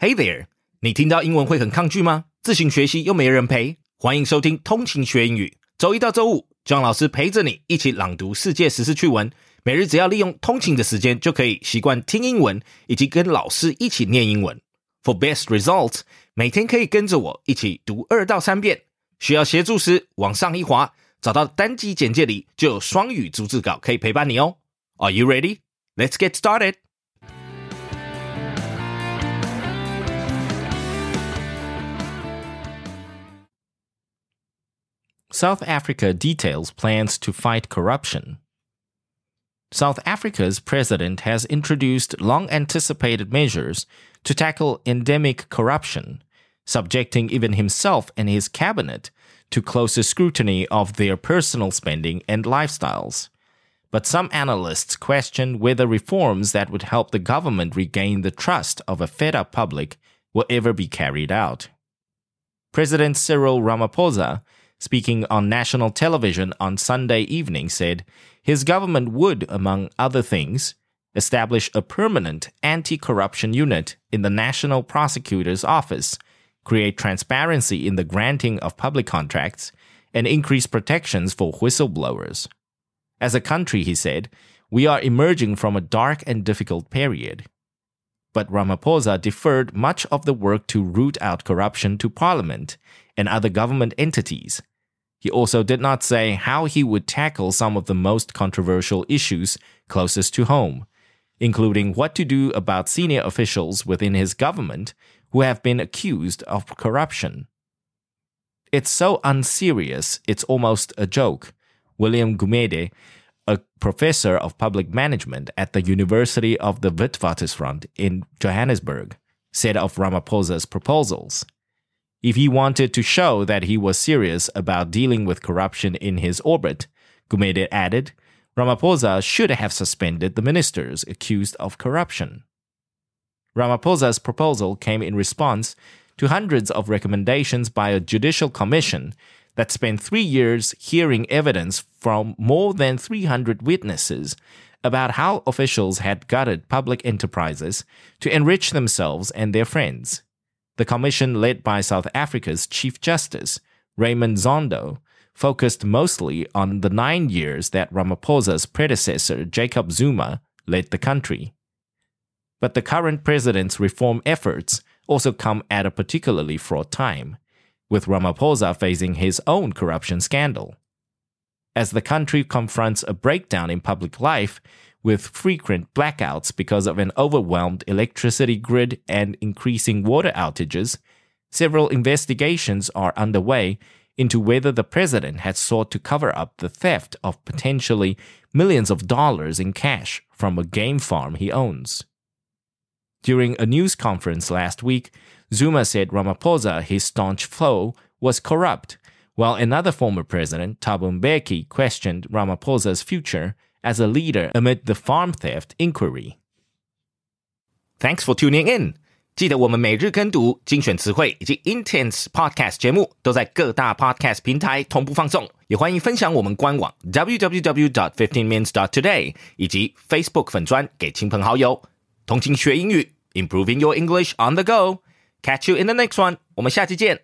Hey there！你听到英文会很抗拒吗？自行学习又没人陪？欢迎收听通勤学英语，周一到周五张老师陪着你一起朗读世界时事趣闻。每日只要利用通勤的时间，就可以习惯听英文，以及跟老师一起念英文。For best results，每天可以跟着我一起读二到三遍。需要协助时，往上一滑，找到单集简介里就有双语逐字稿可以陪伴你哦。Are you ready? Let's get started. South Africa details plans to fight corruption. South Africa's president has introduced long anticipated measures to tackle endemic corruption, subjecting even himself and his cabinet to closer scrutiny of their personal spending and lifestyles. But some analysts question whether reforms that would help the government regain the trust of a fed up public will ever be carried out. President Cyril Ramaphosa speaking on national television on Sunday evening, said his government would, among other things, establish a permanent anti corruption unit in the National Prosecutor's Office, create transparency in the granting of public contracts, and increase protections for whistleblowers. As a country, he said, we are emerging from a dark and difficult period. But Ramaphosa deferred much of the work to root out corruption to parliament and other government entities, he also did not say how he would tackle some of the most controversial issues closest to home, including what to do about senior officials within his government who have been accused of corruption. It's so unserious, it's almost a joke. William Gumede, a professor of public management at the University of the Witwatersrand in Johannesburg, said of Ramaphosa's proposals. If he wanted to show that he was serious about dealing with corruption in his orbit, Gumede added, Ramaphosa should have suspended the ministers accused of corruption. Ramaphosa's proposal came in response to hundreds of recommendations by a judicial commission that spent three years hearing evidence from more than 300 witnesses about how officials had gutted public enterprises to enrich themselves and their friends. The commission, led by South Africa's Chief Justice, Raymond Zondo, focused mostly on the nine years that Ramaphosa's predecessor, Jacob Zuma, led the country. But the current president's reform efforts also come at a particularly fraught time, with Ramaphosa facing his own corruption scandal. As the country confronts a breakdown in public life with frequent blackouts because of an overwhelmed electricity grid and increasing water outages, several investigations are underway into whether the president had sought to cover up the theft of potentially millions of dollars in cash from a game farm he owns. During a news conference last week, Zuma said Ramaphosa, his staunch foe, was corrupt, while another former president, Thabo Mbeki, questioned Ramaphosa's future as a leader amid the farm theft inquiry. Thanks for tuning in. 记得我们每日跟读、精选词汇以及 Intense Podcast 节目都在各大 Podcast 平台同步放送，也欢迎分享我们官网 www.dot.fifteen.minutes.dot.today 以及 Facebook 粉专给亲朋好友。 同情学英语，Improving your English on the go. Catch you in the next one. 我们下期见。